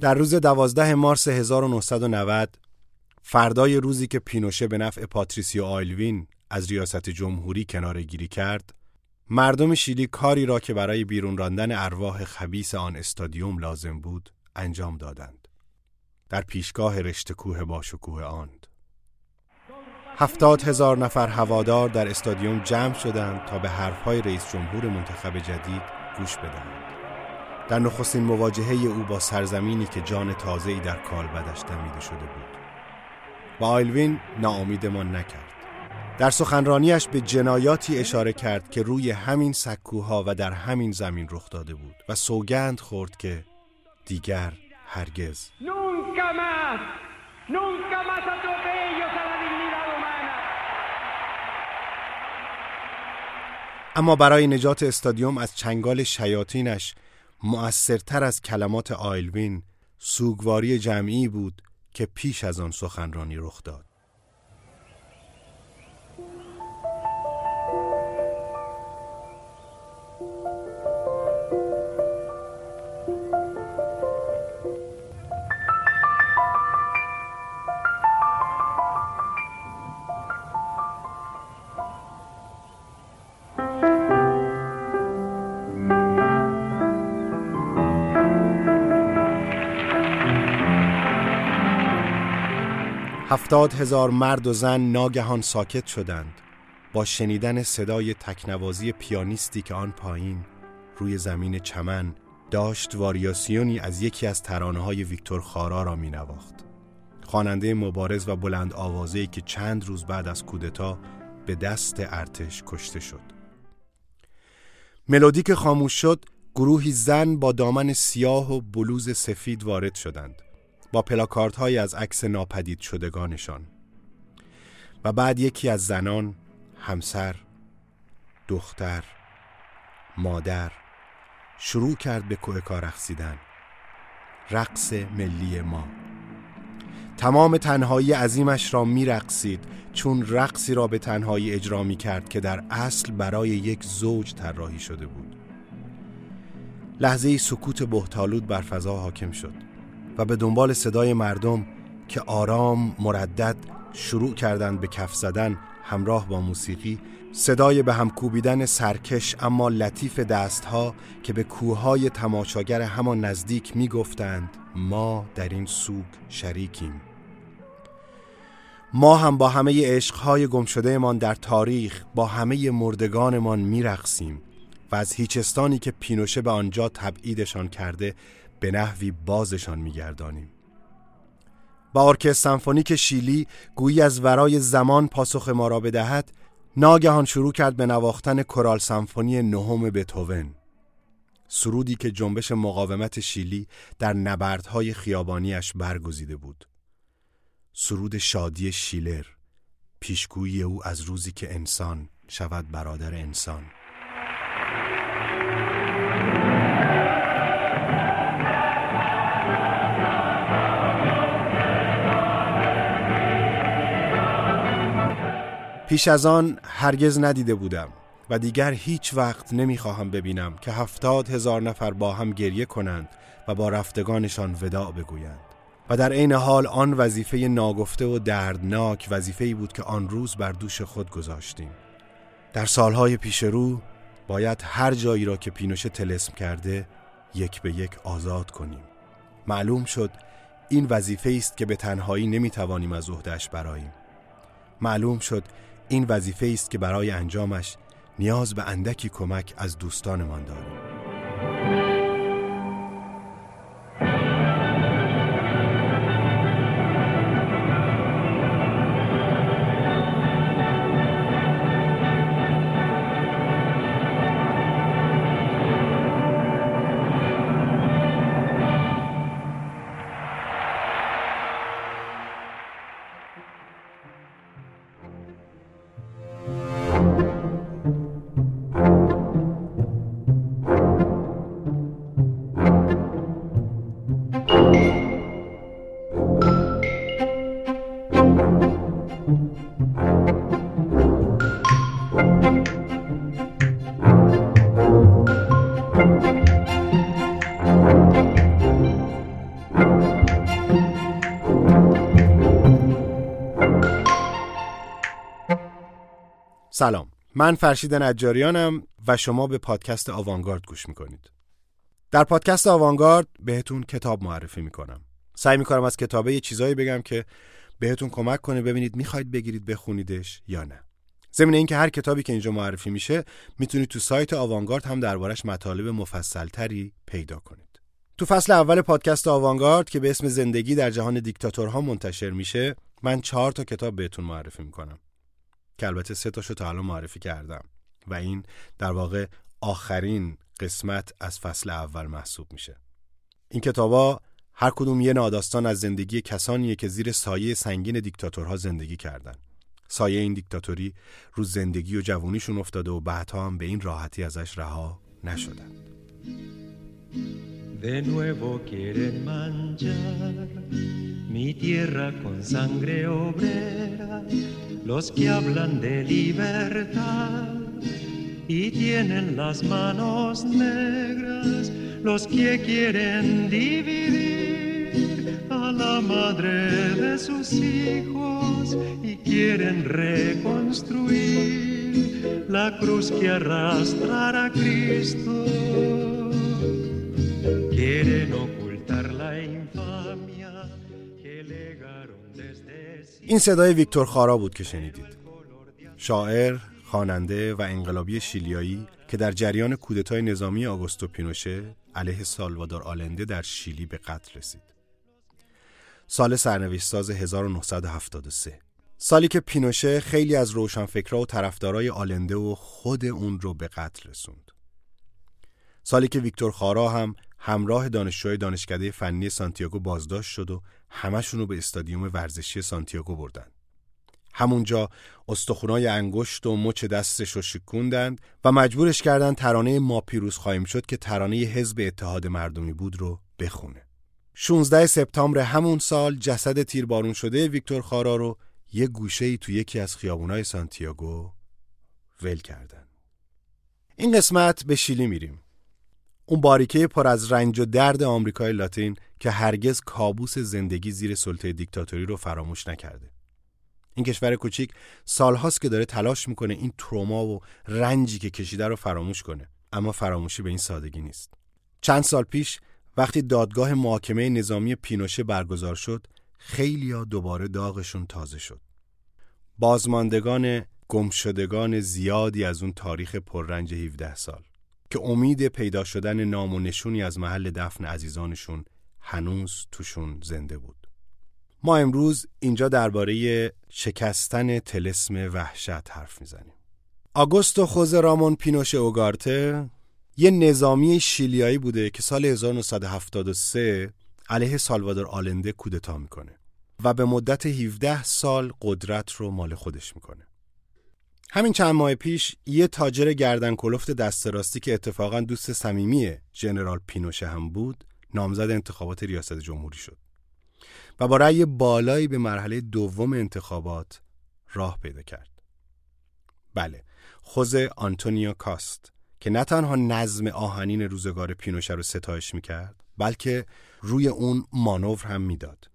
در روز دوازده مارس 1990 فردای روزی که پینوشه به نفع پاتریسیو آیلوین از ریاست جمهوری کناره گیری کرد مردم شیلی کاری را که برای بیرون راندن ارواح خبیس آن استادیوم لازم بود انجام دادند. در پیشگاه رشته کوه با شکوه آند. هفتاد هزار نفر هوادار در استادیوم جمع شدند تا به حرفهای رئیس جمهور منتخب جدید گوش بدهند. در نخستین مواجهه او با سرزمینی که جان تازه‌ای در کالبدش دمیده شده بود. و آیلوین ناامیدمان نکرد. در سخنرانیش به جنایاتی اشاره کرد که روی همین سکوها و در همین زمین رخ داده بود و سوگند خورد که دیگر هرگز. اما برای نجات استادیوم از چنگال شیاطینش مؤثرتر از کلمات آیلوین سوگواری جمعی بود که پیش از آن سخنرانی رخ داد. هفتاد هزار مرد و زن ناگهان ساکت شدند با شنیدن صدای تکنوازی پیانیستی که آن پایین روی زمین چمن داشت واریاسیونی از یکی از ترانه های ویکتور خارا را می نواخت. خواننده مبارز و بلند آوازه‌ای که چند روز بعد از کودتا به دست ارتش کشته شد. ملودی که خاموش شد گروهی زن با دامن سیاه و بلوز سفید وارد شدند. با پلاکارت های از عکس ناپدید شدگانشان. و بعد یکی از زنان همسر دختر مادر شروع کرد به کوه رقصیدن. رقص ملی ما. تمام تنهایی عظیمش را میرقصید چون رقصی را به تنهایی اجرا می کرد که در اصل برای یک زوج طراحی شده بود. لحظه سکوت بهتالود بر فضا حاکم شد. و به دنبال صدای مردم که آرام مردد شروع کردند به کف زدن همراه با موسیقی صدای به هم کوبیدن سرکش اما لطیف دستها که به کوههای تماشاگر همان نزدیک می گفتند ما در این سوگ شریکیم. ما هم با همه عشقهای گمشدهمان در تاریخ با همه مردگانمان میرقصیم و از هیچستانی که پینوشه به آنجا تبعیدشان کرده به نحوی بازشان میگردانیم. با ارکستر سمفونیک شیلی گویی از ورای زمان پاسخ ما را بدهد ناگهان شروع کرد به نواختن کرال سمفونی نهم بتوون سرودی که جنبش مقاومت شیلی در نبردهای خیابانیش برگزیده بود. سرود شادی شیلر پیشگویی او از روزی که انسان شود برادر انسان. پیش از آن هرگز ندیده بودم و دیگر هیچ وقت نمی‌خواهم ببینم که هفتاد هزار نفر با هم گریه کنند و با رفتگانشان وداع بگویند. و در عین حال آن وظیفه ناگفته و دردناک وظیفه‌ای بود که آن روز بر دوش خود گذاشتیم. در سالهای پیش رو باید هر جایی را که پینوشه تلسم کرده یک به یک آزاد کنیم. معلوم شد این وظیفه است که به تنهایی نمی‌توانیم از عهدهش براییم معلوم شد این وظیفه است که برای انجامش نیاز به اندکی کمک از دوستانمان داریم. سلام. من فرشید نجاریانم و شما به پادکست آوانگارد گوش می‌کنید. در پادکست آوانگارد بهتون کتاب معرفی می‌کنم. سعی می‌کنم از کتابه یه چیزایی بگم که بهتون کمک کنه ببینید می‌خواید بگیرید بخونیدش یا نه. ضمن اینکه هر کتابی که اینجا معرفی میشه می‌تونید تو سایت آوانگارد هم دربارش مطالب مفصلتری پیدا کنید. تو فصل اول پادکست آوانگارد که به اسم زندگی در جهان دیکتاتورها منتشر میشه من چهار تا کتاب بهتون معرفی می‌کنم. که البته سه تاشو تا الان معرفی کردم. و این در واقع آخرین قسمت از فصل اول محسوب میشه. این کتابا هر کدوم یه ناداستان از زندگی کسانیه که زیر سایه سنگین دیکتاتورها زندگی کردن. سایه این دیکتاتوری رو زندگی و جوونیشون افتاده و بعدها هم به این راحتی ازش رها نشدن. De nuevo quieren manchar mi tierra con sangre obrera, los que hablan de libertad y tienen las manos negras, los que quieren dividir a la madre de sus hijos y quieren reconstruir la cruz que arrastrar a Cristo. Quieren این صدای ویکتور خارا بود که شنیدید شاعر، خواننده و انقلابی شیلیایی که در جریان کودتای نظامی آگوستو پینوشه علیه سالوادور آلنده در شیلی به قتل رسید. سال سرنوشت ساز 1973 سالی که پینوشه خیلی از روشنفکرها و طرفدارای آلنده و خود اون رو به قتل رسوند. سالی که ویکتور خارا هم همراه دانشجوی دانشکده فنی سانتیاگو بازداشت شد و همشون رو به استادیوم ورزشی سانتیاگو بردن. همونجا استخونای انگشت و مچ دستش رو شکوندند و مجبورش کردن ترانه ما پیروز خواهیم شد که ترانه حزب اتحاد مردمی بود رو بخونه. 16 سپتامبر همون سال جسد تیربارون شده ویکتور خارا رو یه گوشه ای تو یکی از خیابونای سانتیاگو ول کردن. این قسمت به شیلی میریم. اون باریکه پر از رنج و درد آمریکای لاتین که هرگز کابوس زندگی زیر سلطه دیکتاتوری رو فراموش نکرده. این کشور کوچیک سالهاست که داره تلاش می‌کنه این تروما و رنجی که کشیده رو فراموش کنه اما فراموشی به این سادگی نیست. چند سال پیش وقتی دادگاه محاکمه نظامی پینوشه برگزار شد خیلیا دوباره داغشون تازه شد. بازماندگان گمشدگان زیادی از اون تاریخ پررنج 17 سال. که امید پیدا شدن نام و نشونی از محل دفن عزیزانشون هنوز توشون زنده بود ما امروز اینجا درباره شکستن تلسم وحشت حرف می‌زنیم. آگوستو خوز رامون پینوشه اوگارته یه نظامی شیلیایی بوده که سال 1973 علیه سالوادور آلنده کودتا می‌کنه و به مدت 17 سال قدرت رو مال خودش می‌کنه. همین چند ماه پیش یه تاجر گردن کلفت دست راستی که اتفاقا دوست صمیمی جنرال پینوشه هم بود نامزد انتخابات ریاست جمهوری شد. و با رأی بالایی به مرحله دوم انتخابات راه پیدا کرد. بله، خوز آنتونیو کاست که نه تنها نظم آهنین روزگار پینوشه رو ستایش می‌کرد بلکه روی اون مانور هم می‌داد.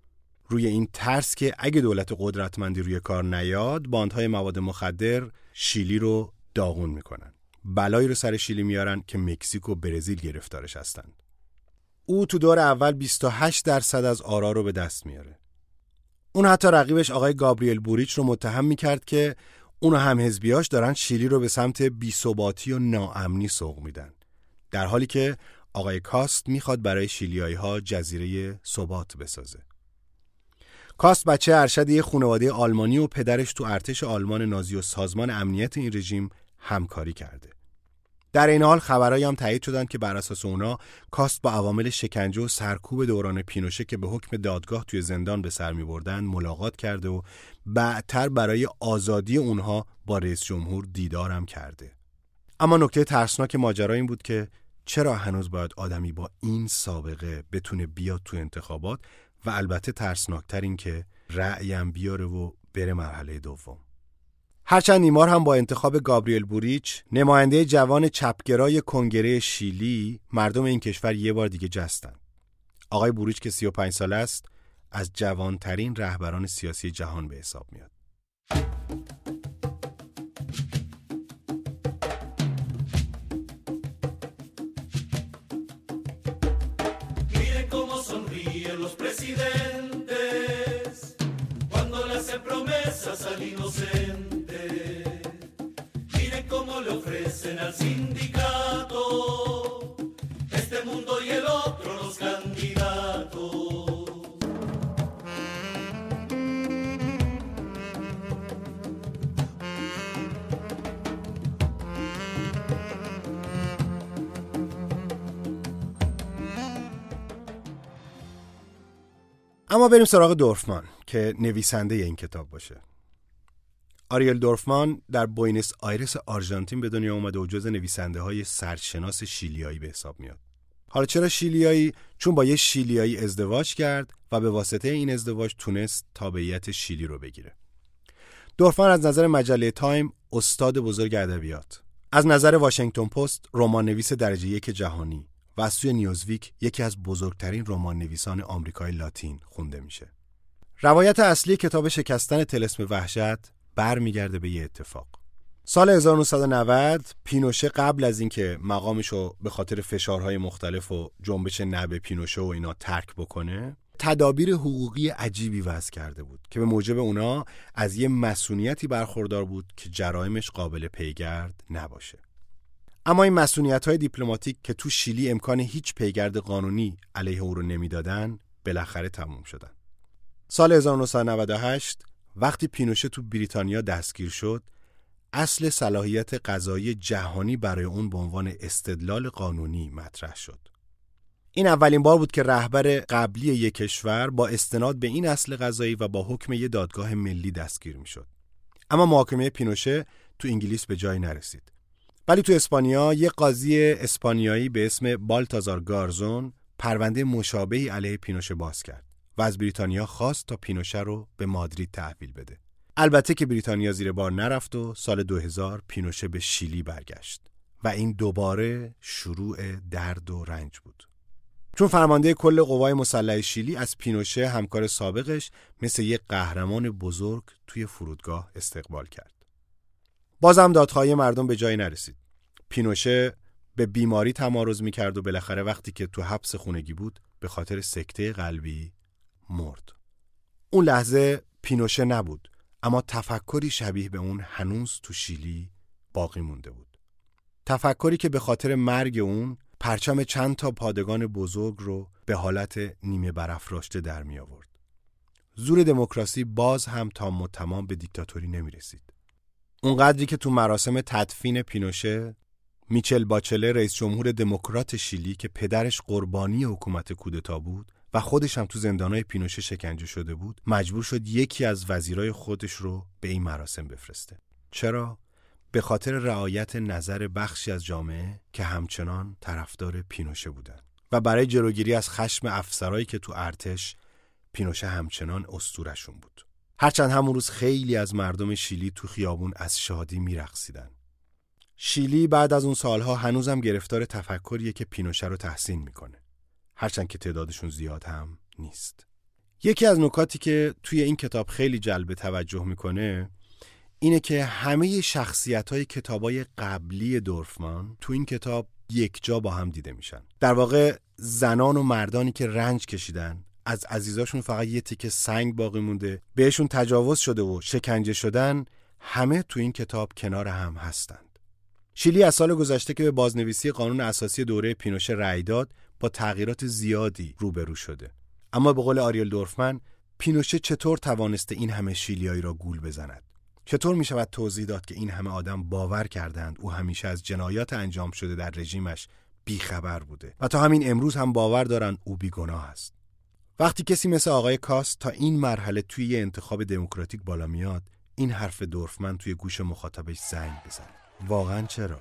روی این ترس که اگه دولت قدرتمندی روی کار نیاد باندهای مواد مخدر شیلی رو داغون می‌کنن. بلایی رو سر شیلی میارن که مکزیک و برزیل گرفتارش هستند. او تو دور اول 28 درصد از آرا رو به دست میاره. اون حتی رقیبش آقای گابریل بوریچ رو متهم می‌کرد که اون هم حزبیاش دارن شیلی رو به سمت بیثباتی و ناامنی سوق میدن. در حالی که آقای کاست می‌خواد برای شیلیایی ها جزیره ثبات بسازه. کاست بچه ارشد یه خانواده آلمانی و پدرش تو ارتش آلمان نازی و سازمان امنیت این رژیم همکاری کرده. در این حال خبرایی هم تایید شدند که بر اساس اونا کاست با عوامل شکنجه و سرکوب دوران پینوشه که به حکم دادگاه توی زندان به سر می بردن ملاقات کرده و بعدتر برای آزادی اونها با رئیس جمهور دیدارم کرده. اما نکته ترسناک ماجرا این بود که چرا هنوز باید آدمی با این سابقه بتونه بیاد تو انتخابات و البته ترسناکتر این که رأیم بیاره و بره مرحله دوم. هرچند نیمار هم با انتخاب گابریل بوریچ نماینده جوان چپگرای کنگره شیلی مردم این کشور یه بار دیگه جستن. آقای بوریچ که 35 سال است از جوانترین رهبران سیاسی جهان به حساب میاد. Inocente. Miren cómo le ofrecen al sindicato este mundo y el otro los candidatos. اما بریم سراغ دورفمان که نویسنده این کتاب باشه آریل دورفمان در بوینس آیرس آرژانتین به دنیا اومده و جزء نویسنده های سرشناس شیلیایی به حساب میاد. حالا چرا شیلیایی؟ چون با یه شیلیایی ازدواج کرد و به واسطه این ازدواج تونست تابعیت شیلی رو بگیره. دورفمان از نظر مجله تایم استاد بزرگ ادبیات. از نظر واشنگتن پست رمان نویس درجه یک جهانی و از سوی نیوزویک یکی از بزرگترین رمان نویسان آمریکای لاتین خونده میشه. روایت اصلی کتاب شکستن تلسم وحشت برمیگرده به یه اتفاق. سال 1990 پینوشه قبل از اینکه مقامش رو به خاطر فشارهای مختلف و جنبش نب پینوشه و اینا ترک بکنه تدابیر حقوقی عجیبی وضع کرده بود که به موجب اونا از یه مسئولیتی برخوردار بود که جرایمش قابل پیگرد نباشه. اما این مسئولیت های دیپلماتیک که تو شیلی امکان هیچ پیگرد قانونی علیه او رو نمی‌دادن بالاخره تموم شدن. سال 1998 وقتی پینوشه تو بریتانیا دستگیر شد اصل صلاحیت قضایی جهانی برای اون به عنوان استدلال قانونی مطرح شد. این اولین بار بود که رهبر قبلی یک کشور با استناد به این اصل قضایی و با حکم یک دادگاه ملی دستگیر می شد. اما محاکمه پینوشه تو انگلیس به جای نرسید. ولی تو اسپانیا یه قاضی اسپانیایی به اسم بالتازار گارزون پرونده مشابهی علیه پینوشه باز کرد و از بریتانیا خواست تا پینوشه رو به مادرید تحویل بده. البته که بریتانیا زیر بار نرفت و سال 2000 پینوشه به شیلی برگشت و این دوباره شروع درد و رنج بود. چون فرمانده کل قوای مسلح شیلی از پینوشه همکار سابقش مثل یک قهرمان بزرگ توی فرودگاه استقبال کرد. بازم دادخواهی مردم به جایی نرسید. پینوشه به بیماری تمارز می‌کرد و بالاخره وقتی که تو حبس خونگی بود به خاطر سکته قلبی مرد. اون لحظه پینوشه نبود اما تفکری شبیه به اون هنوز تو شیلی باقی مونده بود. تفکری که به خاطر مرگ اون پرچم چند تا پادگان بزرگ رو به حالت نیمه برافراشته در می آورد. زور دموکراسی باز هم تام و تمام به دیکتاتوری نمی رسید. اونقدری که تو مراسم تدفین پینوشه میچل باچله رئیس جمهور دموکرات شیلی که پدرش قربانی حکومت کودتا بود و خودش هم تو زندانهای پینوشه شکنجه شده بود مجبور شد یکی از وزیرای خودش رو به این مراسم بفرسته چرا به خاطر رعایت نظر بخشی از جامعه که همچنان طرفدار پینوشه بودن و برای جلوگیری از خشم افسرایی که تو ارتش پینوشه همچنان استورشون بود هرچند همون روز خیلی از مردم شیلی تو خیابون از شادی میرقصیدن. شیلی بعد از اون سالها هنوزم گرفتار تفکریه که پینوشه رو تحسین می‌کنه. هرچند که تعدادشون زیاد هم نیست. یکی از نکاتی که توی این کتاب خیلی جلب توجه می‌کنه اینه که همه شخصیت های کتاب های قبلی دورفمان تو این کتاب یک جا با هم دیده میشن. در واقع زنان و مردانی که رنج کشیدن از عزیزاشون فقط یه تیکه سنگ باقی مونده بهشون تجاوز شده و شکنجه شدن همه تو این کتاب کنار هم هستند شیلی از سال گذشته که به بازنویسی قانون اساسی دوره پینوشه رأی داد با تغییرات زیادی روبرو شده. اما به قول آریل دورفمن پینوشه چطور توانسته این همه شیلیایی را گول بزند؟ چطور می شود توضیح داد که این همه آدم باور کردند او همیشه از جنایات انجام شده در رژیمش بیخبر بوده و تا همین امروز هم باور دارند او بیگناه است؟ وقتی کسی مثل آقای کاست تا این مرحله توی یه انتخاب دموکراتیک بالا میاد این حرف دورفمن توی گوش مخاطبش زنگ بزنه. واقعا چرا؟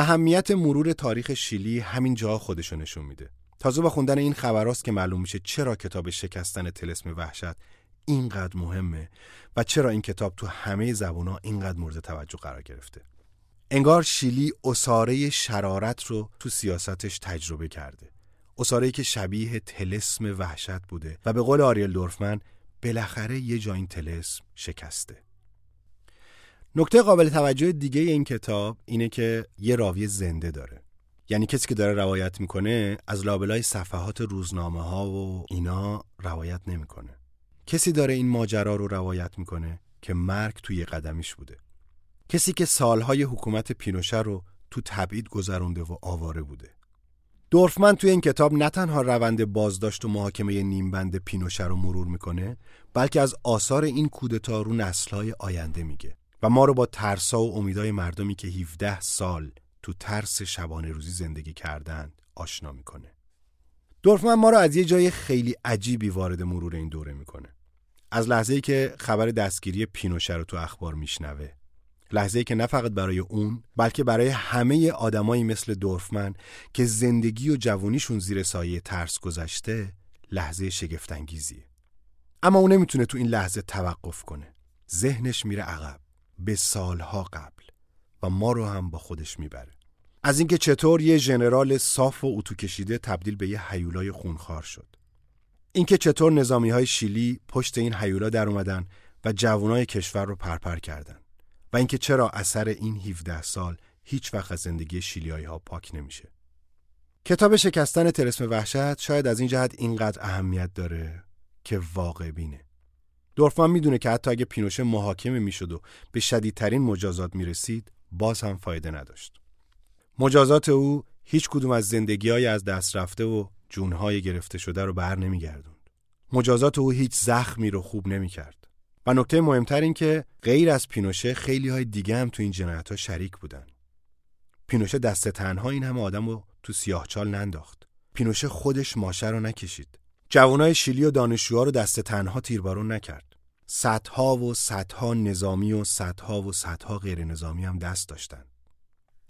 اهمیت مرور تاریخ شیلی همین جا خودشو نشون میده. تازه با خوندن این خبراست که معلوم میشه چرا کتاب شکستن تلسم وحشت اینقدر مهمه و چرا این کتاب تو همه زبونا اینقدر مورد توجه قرار گرفته. انگار شیلی اساره شرارت رو تو سیاستش تجربه کرده اساره که شبیه تلسم وحشت بوده و به قول آریل دورفمن بالاخره یه جا این تلسم شکسته نکته قابل توجه دیگه این کتاب اینه که یه راوی زنده داره. یعنی کسی که داره روایت می‌کنه از لابلای صفحات روزنامه ها و اینا روایت نمی‌کنه. کسی داره این ماجرا رو روایت می‌کنه که مرگ توی قدمیش بوده. کسی که سالهای حکومت پینوشه رو تو تبعید گذرونده و آواره بوده. دورفمن توی این کتاب نه تنها روند بازداشت و محاکمه نیمبند پینوشه رو مرور می‌کنه بلکه از آثار این کودتا رو نسلهای آینده میگه. و ما رو با ترسا و امیدهای مردمی که 17 سال تو ترس شبانه روزی زندگی کردند آشنا می‌کنه. دورفمن ما رو از یه جای خیلی عجیبی وارد مرور این دوره می‌کنه. از لحظه ای که خبر دستگیری پینوشه رو تو اخبار میشنوه. لحظه ای که نه فقط برای اون بلکه برای همه آدمایی مثل دورفمن که زندگی و جوونیشون زیر سایه ترس گذشته لحظه شگفتانگیزیه. اما اون نمی‌تونه تو این لحظه توقف کنه. ذهنش میره عقب به سالها قبل و ما رو هم با خودش می‌بره. از اینکه چطور یه ژنرال صاف و اتو کشیده تبدیل به یه حیولای خونخوار شد. اینکه چطور نظامی های شیلی پشت این حیولا در اومدن و جوانای کشور رو پرپر کردن و اینکه چرا اثر این 17 سال هیچ وقت از زندگی شیلیایی ها پاک نمیشه. کتاب شکستن ترسم وحشت شاید از این جهت اینقدر اهمیت داره که واقع بینه. دورفمان می‌دونه که حتی اگه پینوشه محاکمه می‌شد و به شدیدترین مجازات می‌رسید باز هم فایده نداشت. مجازات او هیچ کدوم از زندگی های از دست رفته و جونهای گرفته شده رو بر نمیگردوند. مجازات او هیچ زخمی رو خوب نمی‌کرد. و نکته مهمتر این که غیر از پینوشه خیلی های دیگه هم تو این جنایت ها شریک بودن. پینوشه دست تنها این همه آدم رو تو سیاهچال ننداخت. پینوشه خودش ماشه رو نکشید. جوانای شیلی و دانشجوها رو دست تنها تیربارون نکرد. صدها و صدها نظامی و صدها و صدها غیر نظامی هم دست داشتن.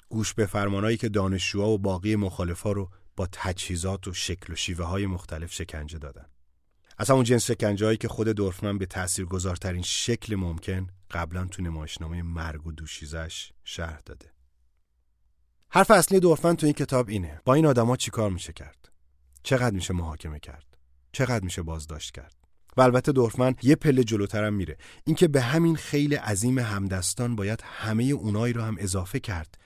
گوش به فرمانایی که دانشجوها و باقی مخالفا رو با تجهیزات و شکل و شیوه های مختلف شکنجه دادن. از همون جنس شکنجه هایی که خود دورفمن به تأثیر گذارترین شکل ممکن قبلا تو نمایشنامه مرگ و دوشیزش شهر داده. حرف اصلی دورفمن تو این کتاب اینه. با این آدما چیکار میشه کرد؟ چقدر میشه محاکمه کرد؟ چقدر میشه بازداشت کرد؟ البته دورفمن یه پله جلوترم میره. اینکه به همین خیلی عظیم همدستان باید همه اونایی رو هم اضافه کرد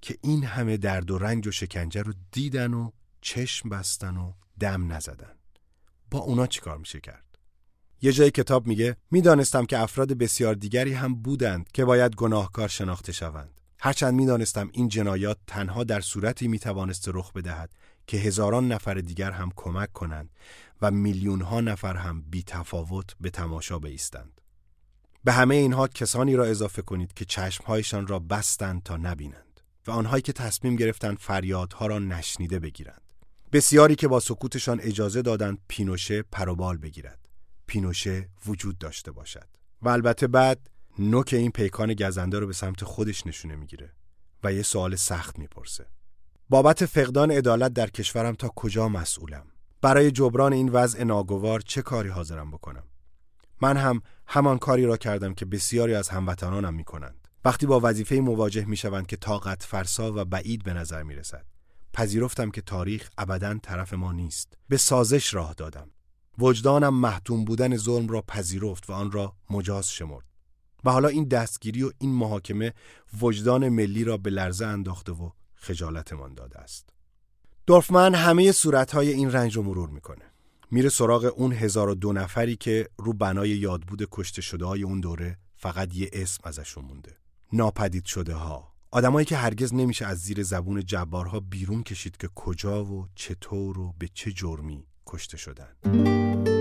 که این همه درد و رنج و شکنجه رو دیدن و چشم بستن و دم نزدن. با اونا چیکار میشه کرد؟ یه جای کتاب میگه می‌دانستم که افراد بسیار دیگری هم بودند که باید گناهکار شناخته شوند. هرچند می‌دانستم این جنایات تنها در صورتی می‌توانست رخ بدهد. که هزاران نفر دیگر هم کمک کنند و میلیون ها نفر هم بی تفاوت به تماشا بایستند. به همه اینها کسانی را اضافه کنید که چشمهایشان را بستند تا نبینند و آنهایی که تصمیم گرفتند فریادها را نشنیده بگیرند. بسیاری که با سکوتشان اجازه دادند پینوشه پروبال بگیرد. پینوشه وجود داشته باشد. و البته بعد نوک این پیکان گزنده رو به سمت خودش نشونه می‌گیره و یه سوال سخت می‌پرسه. بابت فقدان عدالت در کشورم تا کجا مسئولم؟ برای جبران این وضع ناگوار چه کاری حاضرم بکنم؟ من هم همان کاری را کردم که بسیاری از هموطنانم می کنند وقتی با وظیفه مواجه می شوند که طاقت فرسا و بعید به نظر می رسد پذیرفتم که تاریخ ابدا طرف ما نیست. به سازش راه دادم. وجدانم محتوم بودن ظلم را پذیرفت و آن را مجاز شمرد. و حالا این دستگیری و این محاکمه وجدان ملی را به لرزه انداخته و خجالتمان داده است دورفمن همه صورتهای این رنج رو مرور می‌کنه. میره سراغ اون هزار و دو نفری که رو بنای یادبود کشته شده های اون دوره فقط یه اسم ازشون مونده. ناپدید شده ها. آدمایی که هرگز نمیشه از زیر زبون جبارها بیرون کشید که کجا و چطور و به چه جرمی کشته شدن.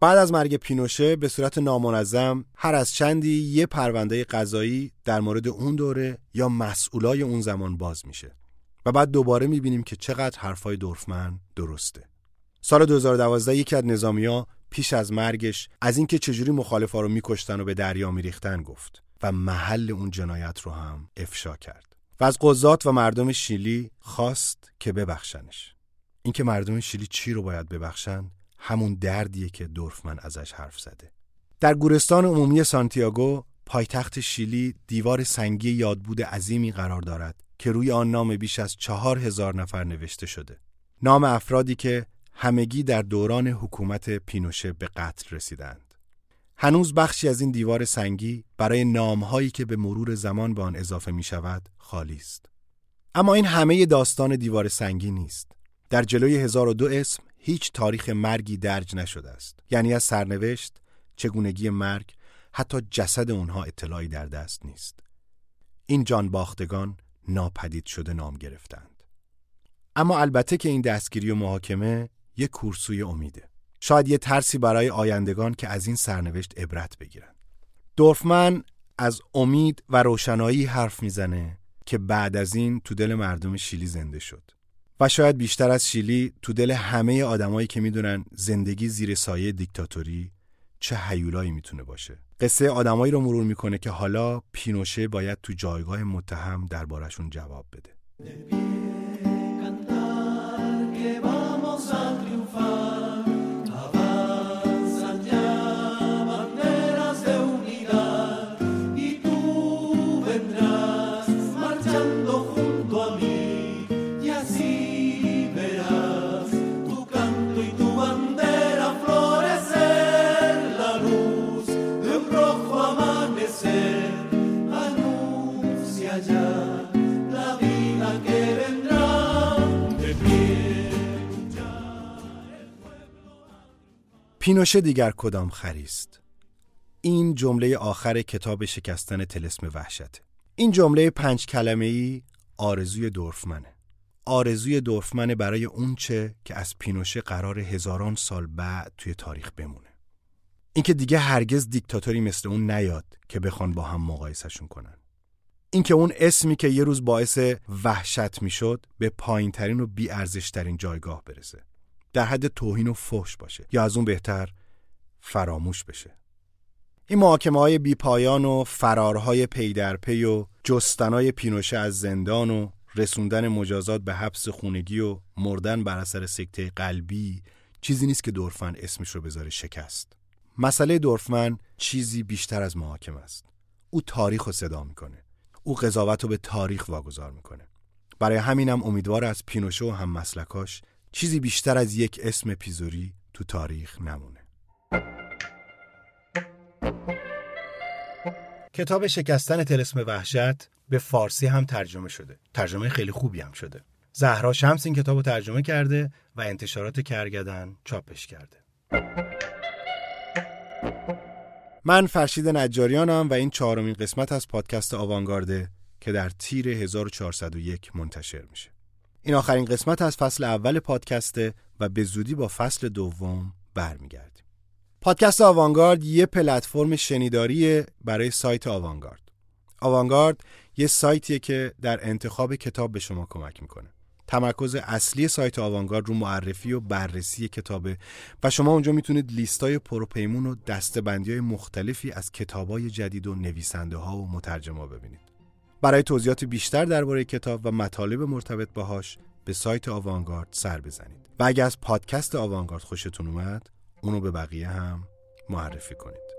بعد از مرگ پینوشه به صورت نامنظم هر از چندی یه پرونده قضایی در مورد اون دوره یا مسئولای اون زمان باز میشه. و بعد دوباره می‌بینیم که چقدر حرفای دورفمن درسته. سال 2012 یکی از نظامیا پیش از مرگش از اینکه چجوری مخالفا رو میکشتن و به دریا میریختن گفت و محل اون جنایت رو هم افشا کرد. و از قضات و مردم شیلی خواست که ببخشنش. اینکه مردم شیلی چی رو باید ببخشن همون دردیه که دورفمن ازش حرف زده. در گورستان عمومی سانتیاگو پایتخت شیلی دیوار سنگی یادبود عظیمی قرار دارد که روی آن نام بیش از چهار هزار نفر نوشته شده. نام افرادی که همگی در دوران حکومت پینوشه به قتل رسیدند. هنوز بخشی از این دیوار سنگی برای نامهایی که به مرور زمان به آن اضافه می شود خالی است. اما این همه داستان دیوار سنگی نیست. در جلوی هزار و دو اسم هیچ تاریخ مرگی درج نشده است. یعنی از سرنوشت چگونگی مرگ حتی جسد اونها اطلاعی در دست نیست. این جان باختگان ناپدید شده نام گرفتند. اما البته که این دستگیری و محاکمه یک کورسوی امیده. شاید یه ترسی برای آیندگان که از این سرنوشت عبرت بگیرن. دورفمن از امید و روشنایی حرف می‌زنه که بعد از این تو دل مردم شیلی زنده شد. و شاید بیشتر از شیلی تو دل همه آدمایی که می‌دونن زندگی زیر سایه دیکتاتوری چه حیولایی می‌تونه باشه. قصه آدمایی رو مرور می‌کنه که حالا پینوشه باید تو جایگاه متهم دربارشون جواب بده. پینوشه دیگر کدام خریست؟ این جمله آخر کتاب شکستن تلسم وحشت. این جمله پنج کلمه ای آرزوی دورفمنه. آرزوی دورفمنه برای اونچه که از پینوشه قرار هزاران سال بعد توی تاریخ بمونه. اینکه دیگه هرگز دیکتاتوری مثل اون نیاد که بخوان با هم مقایسهشون کنن. اینکه اون اسمی که یه روز باعث وحشت می‌شد به پایین ترین و بی ارزش ترین جایگاه برسه. در حد توهین و فحش باشه یا از اون بهتر فراموش بشه. این محاکمه های بی پایان و فرارهای پی در پی و جستنای پینوشه از زندان و رسوندن مجازات به حبس خونگی و مردن بر اثر سکته قلبی چیزی نیست که دورفن اسمش رو بذاره شکست. مسئله دورفمن چیزی بیشتر از محاکمه است. او تاریخ رو صدا می‌کنه. او قضاوت رو به تاریخ واگذار می‌کنه. برای همینم امیدوار از پینوشه و هم مسلکاش چیزی بیشتر از یک اسم پیزوری تو تاریخ نمونه. کتاب شکستن تلسم وحشت به فارسی هم ترجمه شده. ترجمه خیلی خوبی هم شده. زهرا شمس این کتاب رو ترجمه کرده و انتشارات کرگدن چاپش کرده. من فرشید نجاریانم و این چهارمین قسمت از پادکست آوانگارده که در تیر 1401 منتشر میشه. این آخرین قسمت از فصل اول پادکسته و به زودی با فصل دوم برمیگردیم. پادکست آوانگارد یه پلتفرم شنیداری برای سایت آوانگارد. آوانگارد یه سایتیه که در انتخاب کتاب به شما کمک می‌کنه. تمرکز اصلی سایت آوانگارد رو معرفی و بررسی کتابه و شما اونجا می‌تونید لیستای پروپیمون و دستبندی های مختلفی از کتابای جدید و نویسنده ها و مترجما ببینید. برای توضیحات بیشتر درباره کتاب و مطالب مرتبط باهاش به سایت آوانگارد سر بزنید. و اگر از پادکست آوانگارد خوشتون اومد اونو به بقیه هم معرفی کنید.